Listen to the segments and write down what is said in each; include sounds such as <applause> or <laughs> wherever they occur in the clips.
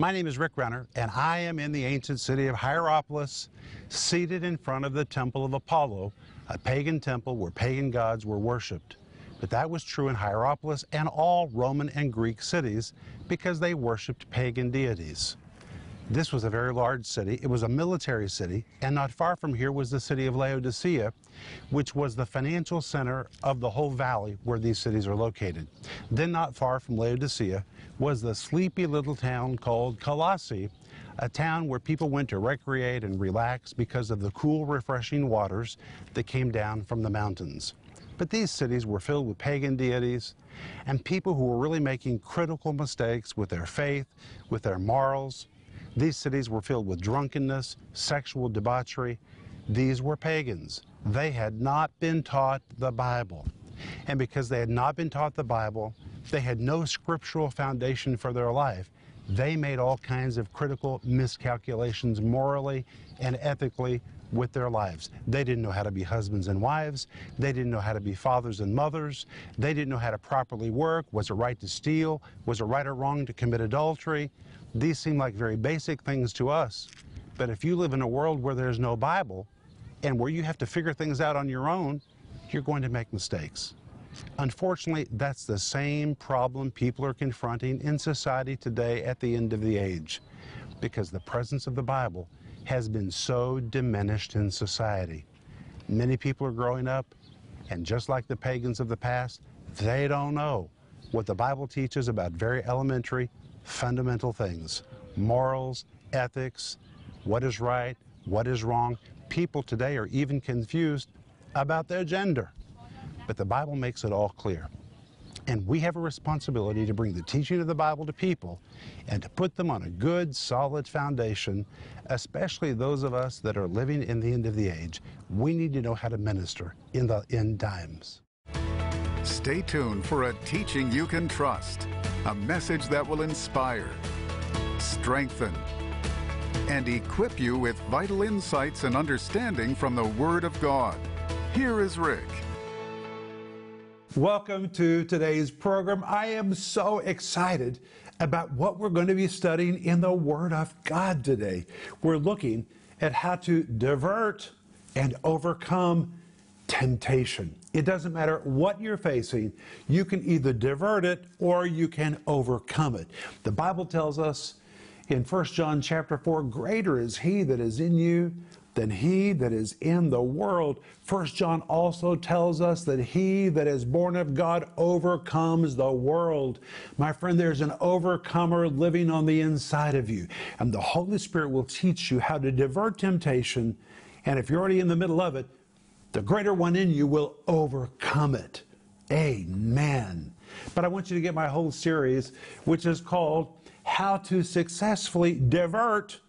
My name is Rick Renner, and I am in the ancient city of Hierapolis, seated in front of the Temple of Apollo, a pagan temple where pagan gods were worshipped. But that was true in Hierapolis and all Roman and Greek cities because they worshipped pagan deities. This was a very large city. It was a military city, and not far from here was the city of Laodicea, which was the financial center of the whole valley where these cities are located. Then, not far from Laodicea, was the sleepy little town called Colossae, a town where people went to recreate and relax because of the cool, refreshing waters that came down from the mountains. But these cities were filled with pagan deities and people who were really making critical mistakes with their faith, with their morals, these cities were filled with drunkenness, sexual debauchery. These were pagans. They had not been taught the Bible. And because they had not been taught the Bible, they had no scriptural foundation for their life. They made all kinds of critical miscalculations morally and ethically with their lives. They didn't know how to be husbands and wives. They didn't know how to be fathers and mothers. They didn't know how to properly work. Was it right to steal? Was it right or wrong to commit adultery? These seem like very basic things to us. But if you live in a world where there's no Bible and where you have to figure things out on your own, you're going to make mistakes. Unfortunately, that's the same problem people are confronting in society today at the end of the age because the presence of the Bible has been so diminished in society. Many people are growing up, and just like the pagans of the past, they don't know what the Bible teaches about very elementary, fundamental things morals, ethics, what is right, what is wrong. People today are even confused about their gender. But the Bible makes it all clear. And we have a responsibility to bring the teaching of the Bible to people and to put them on a good, solid foundation, especially those of us that are living in the end of the age. We need to know how to minister in the end times. Stay tuned for a teaching you can trust, a message that will inspire, strengthen, and equip you with vital insights and understanding from the Word of God. Here is Rick. Welcome to today's program. I am so excited about what we're going to be studying in the Word of God today. We're looking at how to divert and overcome temptation. It doesn't matter what you're facing, you can either divert it or you can overcome it. The Bible tells us in 1 John chapter 4, greater is he that is in you than he that is in the world. First John also tells us that he that is born of God overcomes the world. My friend, there's an overcomer living on the inside of you, and the Holy Spirit will teach you how to divert temptation. And if you're already in the middle of it, the greater one in you will overcome it. Amen. But I want you to get my whole series, which is called How to Successfully Divert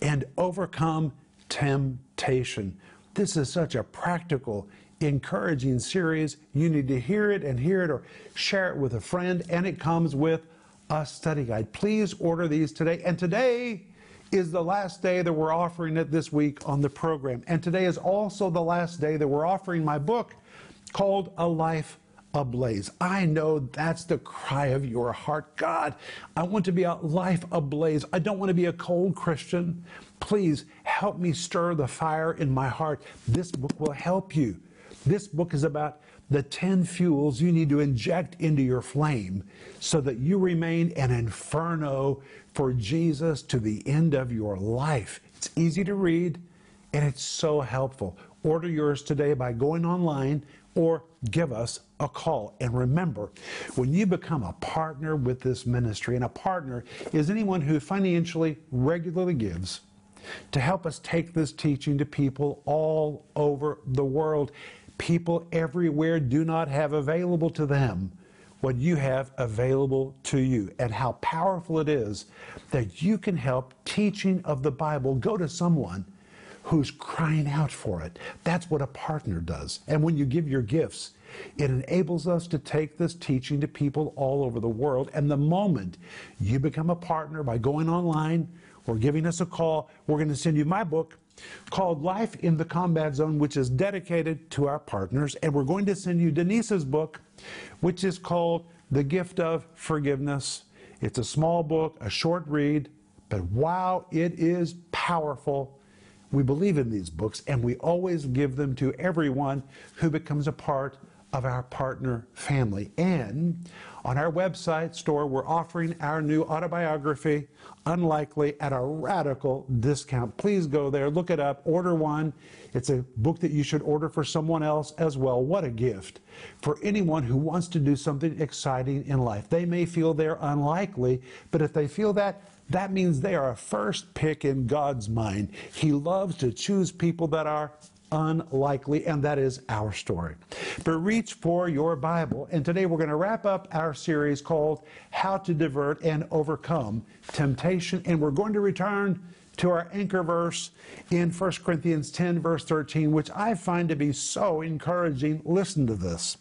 and Overcome temptation. This is such a practical, encouraging series. You need to hear it and hear it or share it with a friend, and it comes with a study guide. Please order these today. And today is the last day that we're offering it this week on the program. And today is also the last day that we're offering my book called A Life ablaze. I know that's the cry of your heart. God, I want to be a life ablaze. I don't want to be a cold Christian. Please help me stir the fire in my heart. This book will help you. This book is about the 10 fuels you need to inject into your flame so that you remain an inferno for Jesus to the end of your life. It's easy to read and it's so helpful. Order yours today by going online or give us a call. And remember, when you become a partner with this ministry, and a partner is anyone who financially regularly gives to help us take this teaching to people all over the world. People everywhere do not have available to them what you have available to you, and how powerful it is that you can help teaching of the Bible go to someone who's crying out for it. That's what a partner does. And when you give your gifts, it enables us to take this teaching to people all over the world. And the moment you become a partner by going online or giving us a call, we're going to send you my book called Life in the Combat Zone, which is dedicated to our partners. And we're going to send you Denise's book, which is called The Gift of Forgiveness. It's a small book, a short read, But wow, it is powerful. We believe in these books and we always give them to everyone who becomes a part of our partner family. And on our website store, we're offering our new autobiography, Unlikely, at a radical discount. Please go there, look it up, order one. It's a book that you should order for someone else as well. What a gift for anyone who wants to do something exciting in life. They may feel they're unlikely, but if they feel that, that means they are a first pick in God's mind. He loves to choose people that are unlikely, and that is our story. But reach for your Bible, and today we're going to wrap up our series called How to Divert and Overcome Temptation, and we're going to return to our anchor verse in 1 Corinthians 10, verse 13, which I find to be so encouraging. Listen to this.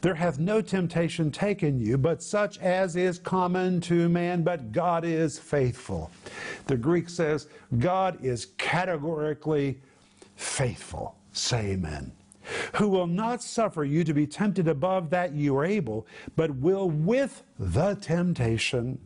There hath no temptation taken you, but such as is common to man, but God is faithful. The Greek says, God is categorically faithful. Say amen. Who will not suffer you to be tempted above that you are able, but will with the temptation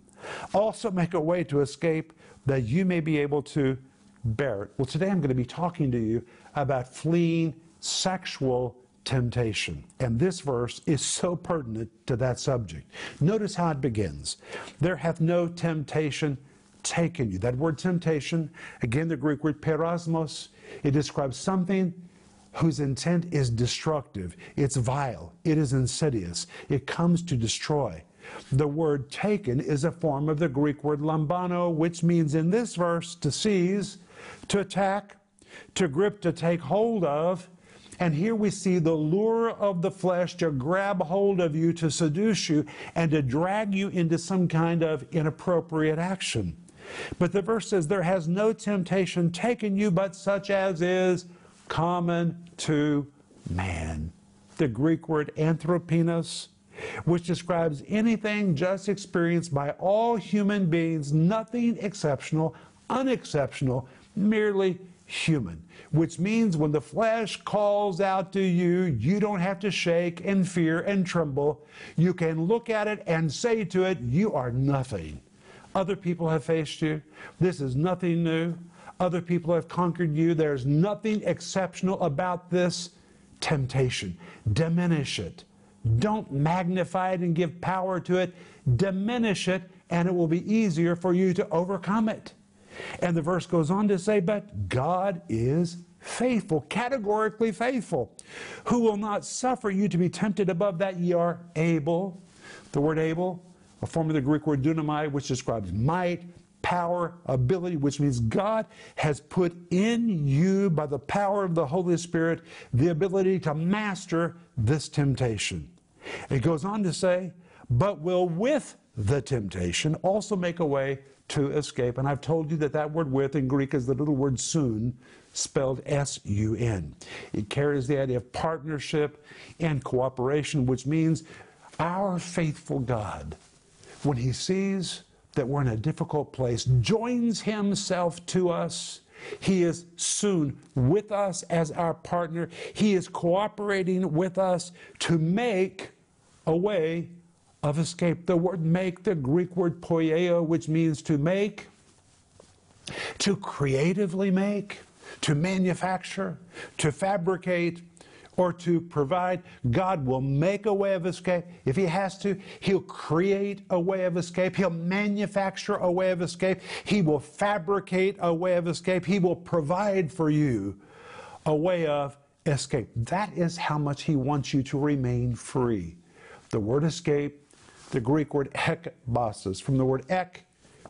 also make a way to escape that you may be able to bear it. Well, today I'm going to be talking to you about fleeing sexual temptation. And this verse is so pertinent to that subject. Notice how it begins There hath no temptation taken you. That word temptation, again, the Greek word peirasmos, it describes something whose intent is destructive. It's vile. It is insidious. It comes to destroy. The word taken is a form of the Greek word lambano, which means in this verse to seize, to attack, to grip, to take hold of. And here we see the lure of the flesh to grab hold of you, to seduce you, and to drag you into some kind of inappropriate action. But the verse says, There has no temptation taken you but such as is common to man. The Greek word anthropinos, which describes anything just experienced by all human beings, nothing exceptional, unexceptional, merely human. Which means when the flesh calls out to you, you don't have to shake and fear and tremble. You can look at it and say to it, You are nothing. Other people have faced you. This is nothing new. Other people have conquered you. There's nothing exceptional about this temptation. Diminish it. Don't magnify it and give power to it. Diminish it, and it will be easier for you to overcome it. And the verse goes on to say, But God is faithful, categorically faithful, who will not suffer you to be tempted above that ye are able. The word able a form of the Greek word dunamai, which describes might, power, ability, which means God has put in you, by the power of the Holy Spirit, the ability to master this temptation. It goes on to say, but will with the temptation also make a way to escape. And I've told you that that word with in Greek is the little word soon, spelled S U N. It carries the idea of partnership and cooperation, which means our faithful God when he sees that we're in a difficult place, joins himself to us. He is soon with us as our partner. He is cooperating with us to make a way of escape. The word make, the Greek word poieo, which means to make, to creatively make, to manufacture, to fabricate, or to provide, God will make a way of escape. If He has to, He'll create a way of escape. He'll manufacture a way of escape. He will fabricate a way of escape. He will provide for you a way of escape. That is how much He wants you to remain free. The word escape, the Greek word ekbasis, from the word ek,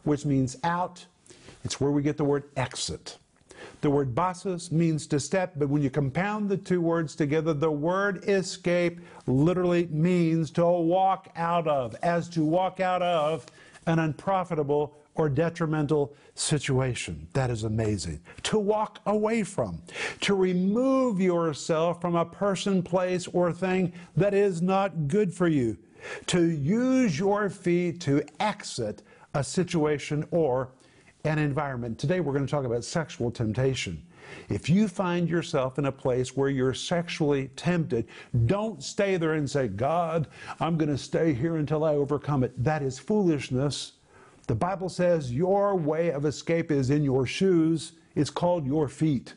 which means out, it's where we get the word exit. The word basis means to step, but when you compound the two words together, the word escape literally means to walk out of, as to walk out of an unprofitable or detrimental situation. That is amazing. To walk away from, to remove yourself from a person, place, or thing that is not good for you, to use your feet to exit a situation or and environment. Today we're going to talk about sexual temptation. If you find yourself in a place where you're sexually tempted, don't stay there and say, God, I'm going to stay here until I overcome it. That is foolishness. The Bible says your way of escape is in your shoes. It's called your feet.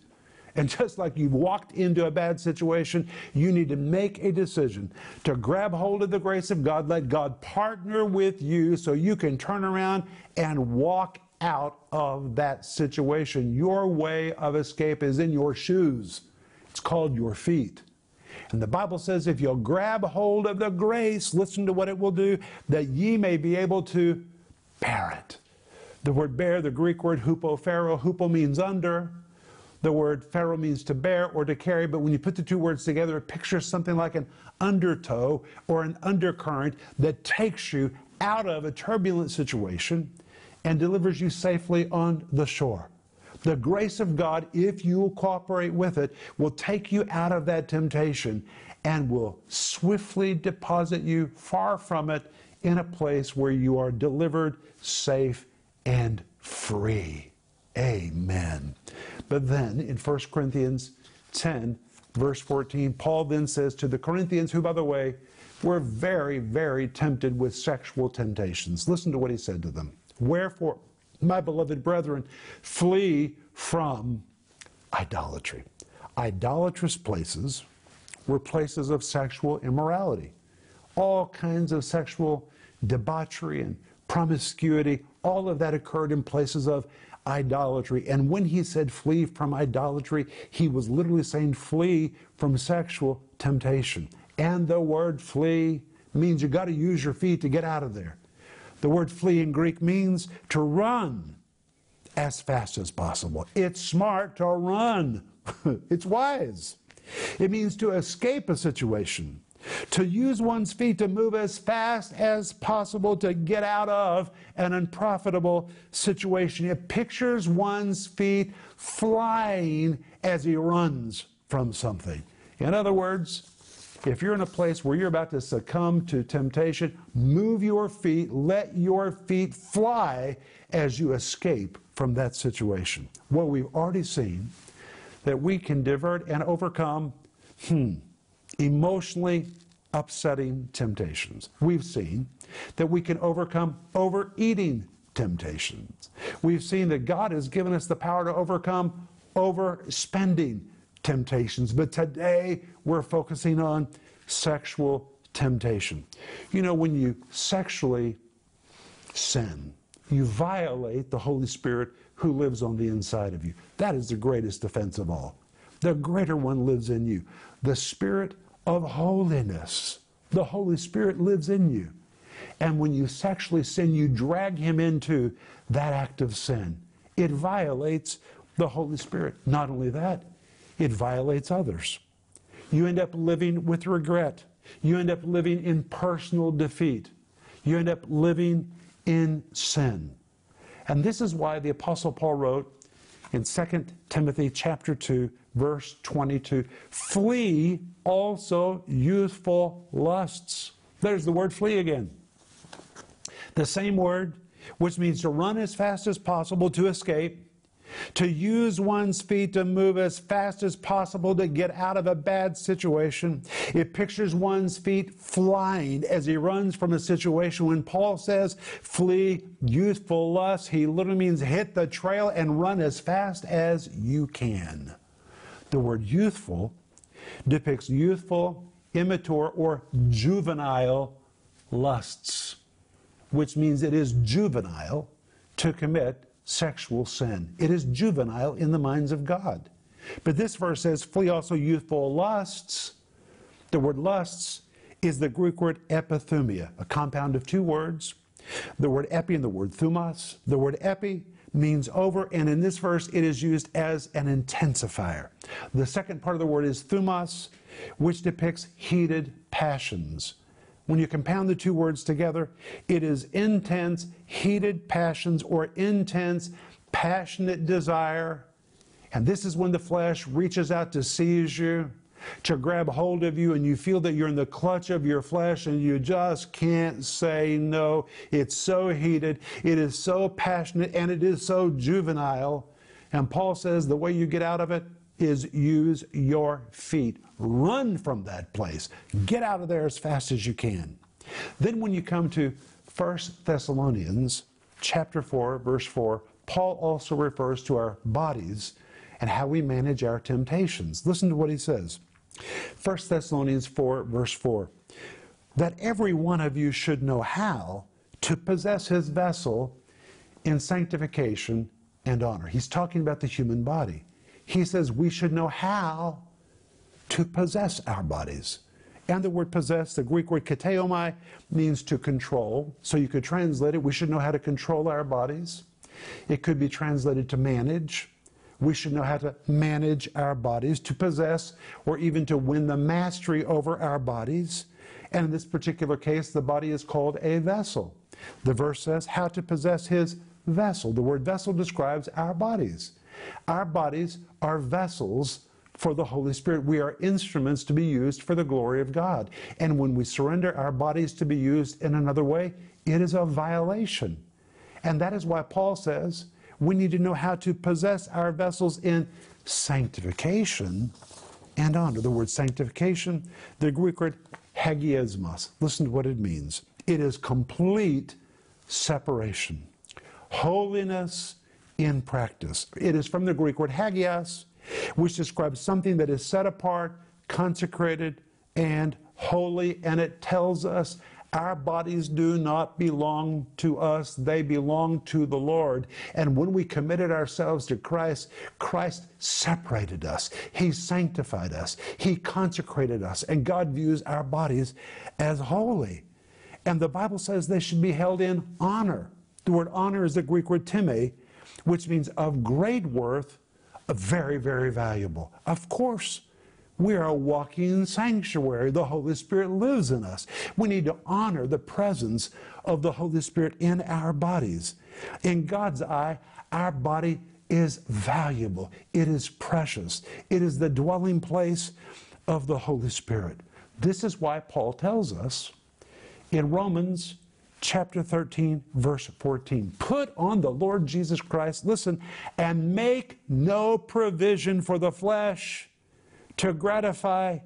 And just like you've walked into a bad situation, you need to make a decision to grab hold of the grace of God, let God partner with you so you can turn around and walk out of that situation. Your way of escape is in your shoes. It's called your feet. And the Bible says, if you'll grab hold of the grace, listen to what it will do, that ye may be able to bear it. The word bear, the Greek word hupophero, hupo means under. The word phero means to bear or to carry, but when you put the two words together, it pictures something like an undertow or an undercurrent that takes you out of a turbulent situation and delivers you safely on the shore. The grace of God, if you will cooperate with it, will take you out of that temptation and will swiftly deposit you far from it in a place where you are delivered, safe, and free. Amen. But then in 1 Corinthians 10, verse 14, Paul then says to the Corinthians, who, by the way, were very, very tempted with sexual temptations. Listen to what he said to them. Wherefore, my beloved brethren, flee from idolatry. Idolatrous places were places of sexual immorality. All kinds of sexual debauchery and promiscuity, all of that occurred in places of idolatry. And when he said flee from idolatry, he was literally saying flee from sexual temptation. And the word flee means you got to use your feet to get out of there. The word flee in Greek means to run as fast as possible. It's smart to run, <laughs> it's wise. It means to escape a situation, to use one's feet to move as fast as possible to get out of an unprofitable situation. It pictures one's feet flying as he runs from something. In other words, if you're in a place where you're about to succumb to temptation, move your feet, let your feet fly as you escape from that situation. Well, we've already seen that we can divert and overcome hmm, emotionally upsetting temptations. We've seen that we can overcome overeating temptations. We've seen that God has given us the power to overcome overspending temptations. But today we're focusing on sexual temptation. You know, when you sexually sin, you violate the Holy Spirit who lives on the inside of you. That is the greatest offense of all. The greater one lives in you. The Spirit of holiness. The Holy Spirit lives in you. And when you sexually sin, you drag him into that act of sin. It violates the Holy Spirit. Not only that, it violates others. You end up living with regret. You end up living in personal defeat. You end up living in sin. And this is why the apostle Paul wrote in 2 Timothy chapter 2 verse 22, flee also youthful lusts. There's the word flee again. The same word which means to run as fast as possible to escape to use one's feet to move as fast as possible to get out of a bad situation. It pictures one's feet flying as he runs from a situation. When Paul says flee youthful lust, he literally means hit the trail and run as fast as you can. The word youthful depicts youthful, immature, or juvenile lusts, which means it is juvenile to commit sexual sin. It is juvenile in the minds of God. But this verse says, flee also youthful lusts. The word lusts is the Greek word epithumia, a compound of two words. The word epi and the word thumos. The word epi means over, and in this verse it is used as an intensifier. The second part of the word is thumos, which depicts heated passions. When you compound the two words together, it is intense, heated passions or intense, passionate desire. And this is when the flesh reaches out to seize you, to grab hold of you, and you feel that you're in the clutch of your flesh and you just can't say no. It's so heated, it is so passionate, and it is so juvenile. And Paul says the way you get out of it is use your feet. Run from that place. Get out of there as fast as you can. Then, when you come to 1 Thessalonians chapter 4, verse 4, Paul also refers to our bodies and how we manage our temptations. Listen to what he says. 1 Thessalonians 4, verse 4 that every one of you should know how to possess his vessel in sanctification and honor. He's talking about the human body. He says we should know how to possess our bodies. And the word possess, the Greek word kateomai, means to control. So you could translate it, we should know how to control our bodies. It could be translated to manage. We should know how to manage our bodies, to possess, or even to win the mastery over our bodies. And in this particular case, the body is called a vessel. The verse says, how to possess his vessel. The word vessel describes our bodies. Our bodies are vessels for the Holy Spirit. We are instruments to be used for the glory of God. And when we surrender our bodies to be used in another way, it is a violation. And that is why Paul says we need to know how to possess our vessels in sanctification and honor. The word sanctification, the Greek word hagiasmos. Listen to what it means. It is complete separation. Holiness in practice. It is from the Greek word hagios, which describes something that is set apart, consecrated, and holy. And it tells us our bodies do not belong to us, they belong to the Lord. And when we committed ourselves to Christ, Christ separated us, He sanctified us, He consecrated us, and God views our bodies as holy. And the Bible says they should be held in honor. The word honor is the Greek word time, which means of great worth, very, very valuable. Of course, we are a walking sanctuary. The Holy Spirit lives in us. We need to honor the presence of the Holy Spirit in our bodies. In God's eye, our body is valuable, it is precious, it is the dwelling place of the Holy Spirit. This is why Paul tells us in Romans chapter 13, verse 14. Put on the Lord Jesus Christ, listen, and make no provision for the flesh to gratify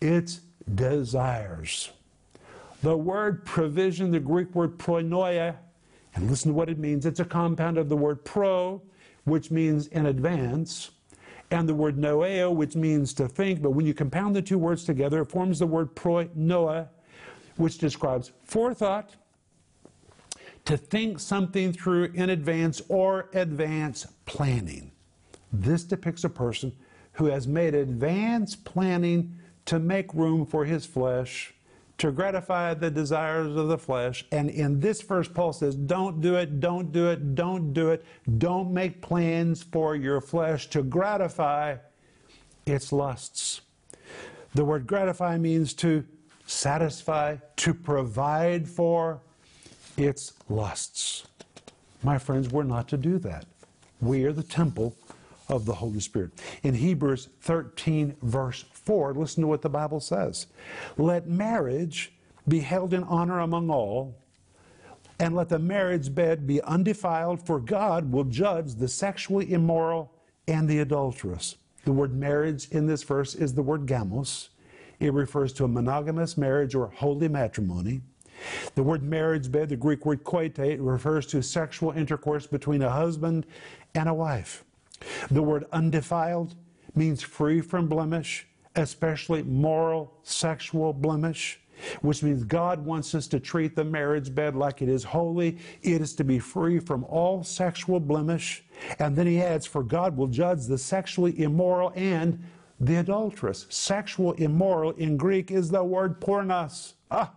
its desires. The word provision, the Greek word pronoia, and listen to what it means. It's a compound of the word pro, which means in advance, and the word noeo, which means to think. But when you compound the two words together, it forms the word pronoia, which describes forethought, to think something through in advance or advance planning. This depicts a person who has made advance planning to make room for his flesh, to gratify the desires of the flesh. And in this verse, Paul says, Don't do it, don't do it, don't do it. Don't make plans for your flesh to gratify its lusts. The word gratify means to satisfy, to provide for its lusts. My friends, we're not to do that. We are the temple of the Holy Spirit. In Hebrews 13, verse 4, listen to what the Bible says Let marriage be held in honor among all, and let the marriage bed be undefiled, for God will judge the sexually immoral and the adulterous. The word marriage in this verse is the word gamos. It refers to a monogamous marriage or holy matrimony. The word marriage bed, the Greek word koite, refers to sexual intercourse between a husband and a wife. The word undefiled means free from blemish, especially moral, sexual blemish, which means God wants us to treat the marriage bed like it is holy. It is to be free from all sexual blemish. And then he adds, For God will judge the sexually immoral and the adulterous. Sexual immoral in Greek is the word pornos. Ah,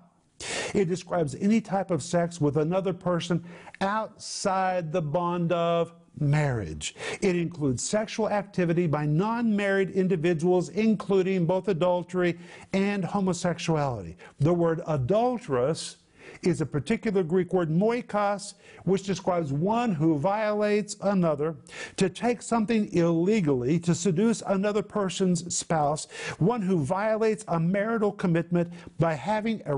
it describes any type of sex with another person outside the bond of marriage. It includes sexual activity by non married individuals, including both adultery and homosexuality. The word adulterous is a particular Greek word moikos, which describes one who violates another, to take something illegally, to seduce another person's spouse, one who violates a marital commitment by having a,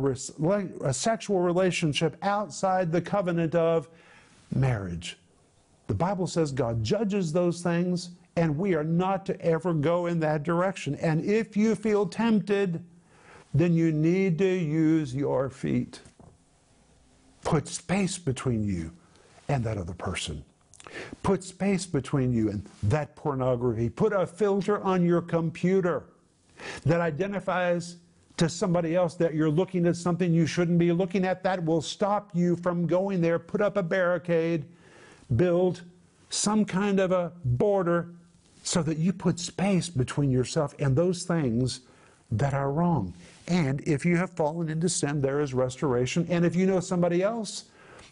a sexual relationship outside the covenant of marriage. The Bible says God judges those things, and we are not to ever go in that direction. And if you feel tempted, then you need to use your feet. Put space between you and that other person. Put space between you and that pornography. Put a filter on your computer that identifies to somebody else that you're looking at something you shouldn't be looking at. That will stop you from going there. Put up a barricade, build some kind of a border so that you put space between yourself and those things that are wrong. And if you have fallen into sin, there is restoration. And if you know somebody else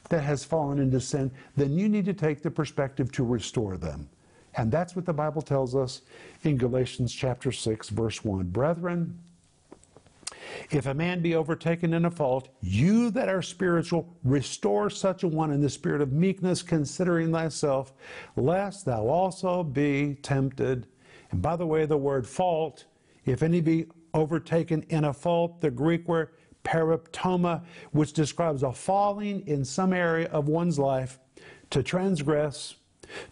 that has fallen into sin, then you need to take the perspective to restore them. And that's what the Bible tells us in Galatians chapter 6, verse 1. Brethren, if a man be overtaken in a fault, you that are spiritual, restore such a one in the spirit of meekness, considering thyself, lest thou also be tempted. And by the way, the word fault, if any be overtaken in a fault, the Greek word paraptoma, which describes a falling in some area of one's life to transgress,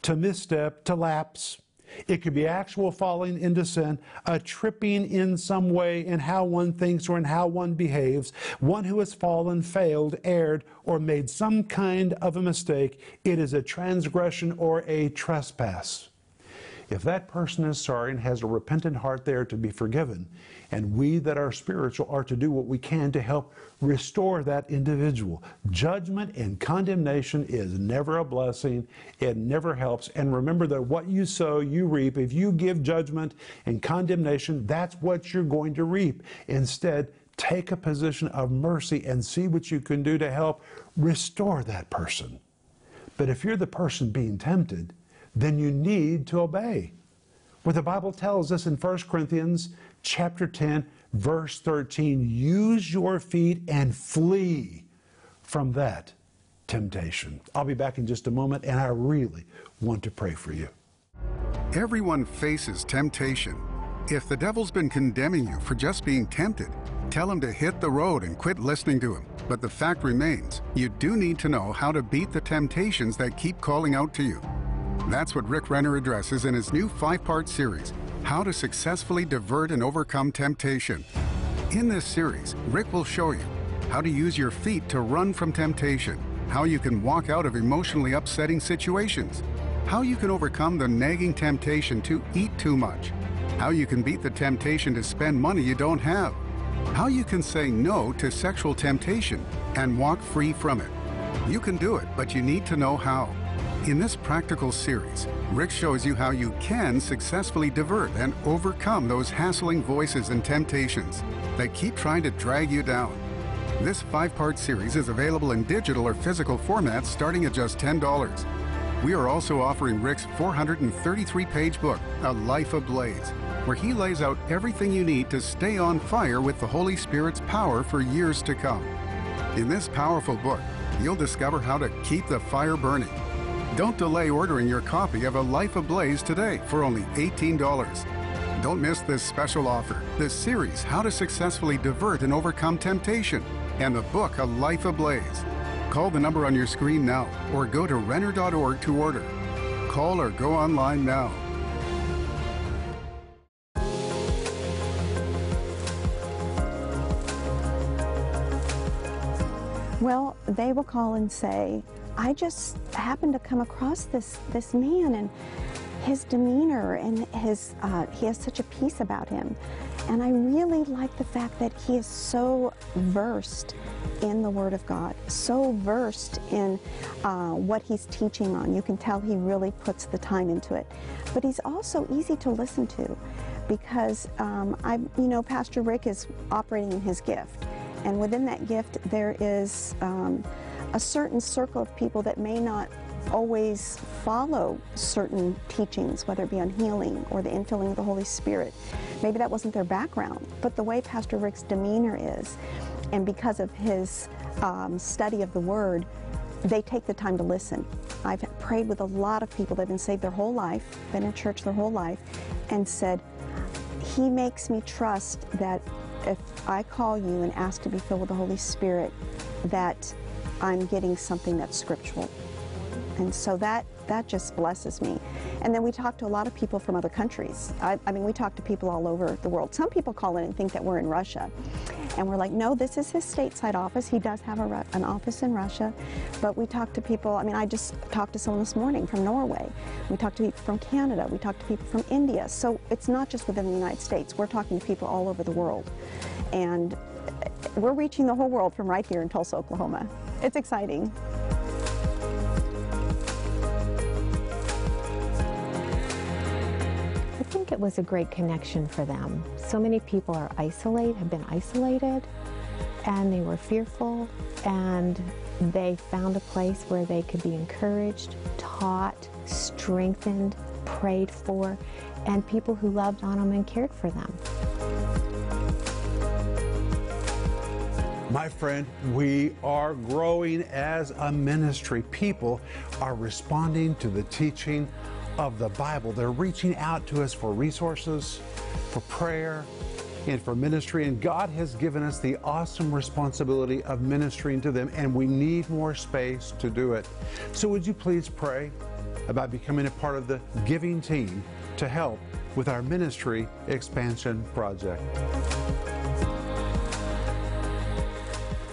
to misstep, to lapse. It could be actual falling into sin, a tripping in some way in how one thinks or in how one behaves, one who has fallen, failed, erred, or made some kind of a mistake. It is a transgression or a trespass. If that person is sorry and has a repentant heart, there to be forgiven. And we that are spiritual are to do what we can to help restore that individual. Judgment and condemnation is never a blessing, it never helps. And remember that what you sow, you reap. If you give judgment and condemnation, that's what you're going to reap. Instead, take a position of mercy and see what you can do to help restore that person. But if you're the person being tempted, then you need to obey. What the Bible tells us in 1 Corinthians chapter 10, verse 13, use your feet and flee from that temptation. I'll be back in just a moment, and I really want to pray for you. Everyone faces temptation. If the devil's been condemning you for just being tempted, tell him to hit the road and quit listening to him. But the fact remains, you do need to know how to beat the temptations that keep calling out to you. That's what Rick Renner addresses in his new five part series, How to Successfully Divert and Overcome Temptation. In this series, Rick will show you how to use your feet to run from temptation, how you can walk out of emotionally upsetting situations, how you can overcome the nagging temptation to eat too much, how you can beat the temptation to spend money you don't have, how you can say no to sexual temptation and walk free from it. You can do it, but you need to know how. In this practical series, Rick shows you how you can successfully divert and overcome those hassling voices and temptations that keep trying to drag you down. This five part series is available in digital or physical formats starting at just $10. We are also offering Rick's 433 page book, A Life Ablaze, where he lays out everything you need to stay on fire with the Holy Spirit's power for years to come. In this powerful book, you'll discover how to keep the fire burning don't delay ordering your copy of A Life Ablaze today for only $18. Don't miss this special offer, this series, How to Successfully Divert and Overcome Temptation, and the book A Life Ablaze. Call the number on your screen now or go to Renner.org to order. Call or go online now. Well, they will call and say, I just happened to come across this this man and his demeanor and his uh, he has such a peace about him, and I really like the fact that he is so versed in the Word of God, so versed in uh, what he's teaching on. You can tell he really puts the time into it, but he's also easy to listen to because um, I, you know, Pastor Rick is operating in his gift, and within that gift there is. Um, a certain circle of people that may not always follow certain teachings, whether it be on healing or the infilling of the Holy Spirit. Maybe that wasn't their background, but the way Pastor Rick's demeanor is, and because of his um, study of the Word, they take the time to listen. I've prayed with a lot of people that have been saved their whole life, been in church their whole life, and said, He makes me trust that if I call you and ask to be filled with the Holy Spirit, that I'm getting something that's scriptural. And so that, that just blesses me. And then we talk to a lot of people from other countries. I, I mean, we talk to people all over the world. Some people call in and think that we're in Russia. And we're like, no, this is his stateside office. He does have a, an office in Russia. But we talk to people, I mean, I just talked to someone this morning from Norway. We talked to people from Canada. We talked to people from India. So it's not just within the United States. We're talking to people all over the world. And we're reaching the whole world from right here in Tulsa, Oklahoma. It's exciting. I think it was a great connection for them. So many people are isolated, have been isolated, and they were fearful, and they found a place where they could be encouraged, taught, strengthened, prayed for, and people who loved on them and cared for them. My friend, we are growing as a ministry. People are responding to the teaching of the Bible. They're reaching out to us for resources, for prayer, and for ministry. And God has given us the awesome responsibility of ministering to them, and we need more space to do it. So, would you please pray about becoming a part of the giving team to help with our ministry expansion project?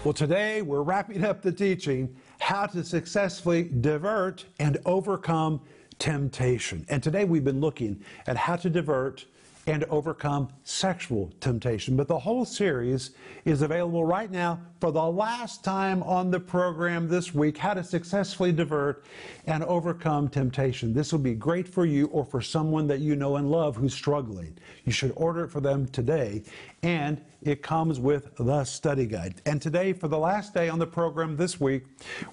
Well, today we're wrapping up the teaching how to successfully divert and overcome temptation. And today we've been looking at how to divert and overcome sexual temptation. But the whole series is available right now for the last time on the program this week how to successfully divert and overcome temptation. This will be great for you or for someone that you know and love who's struggling. You should order it for them today, and it comes with the study guide. And today, for the last day on the program this week,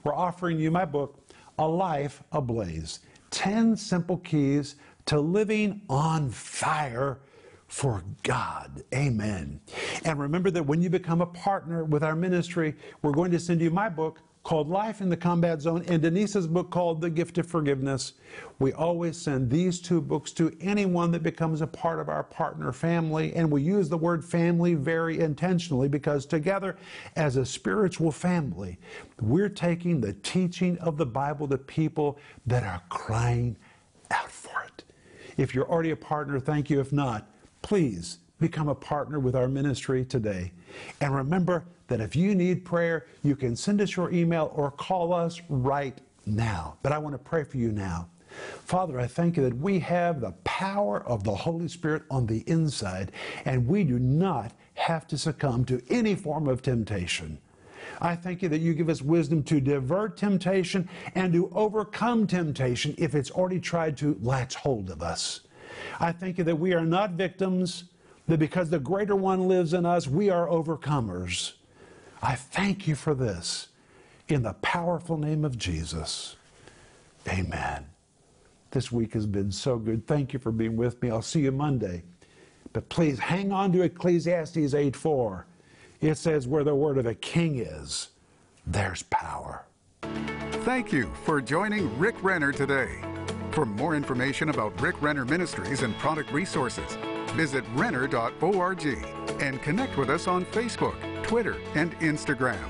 we're offering you my book, A Life Ablaze 10 Simple Keys to living on fire for God. Amen. And remember that when you become a partner with our ministry, we're going to send you my book called Life in the Combat Zone and Denise's book called The Gift of Forgiveness. We always send these two books to anyone that becomes a part of our partner family. And we use the word family very intentionally because together, as a spiritual family, we're taking the teaching of the Bible to people that are crying. If you're already a partner, thank you. If not, please become a partner with our ministry today. And remember that if you need prayer, you can send us your email or call us right now. But I want to pray for you now. Father, I thank you that we have the power of the Holy Spirit on the inside, and we do not have to succumb to any form of temptation. I thank you that you give us wisdom to divert temptation and to overcome temptation if it's already tried to latch hold of us. I thank you that we are not victims, that because the greater one lives in us, we are overcomers. I thank you for this in the powerful name of Jesus. Amen. This week has been so good. Thank you for being with me. I'll see you Monday. But please hang on to Ecclesiastes 8 4. It says, Where the word of a king is, there's power. Thank you for joining Rick Renner today. For more information about Rick Renner Ministries and product resources, visit renner.org and connect with us on Facebook, Twitter, and Instagram.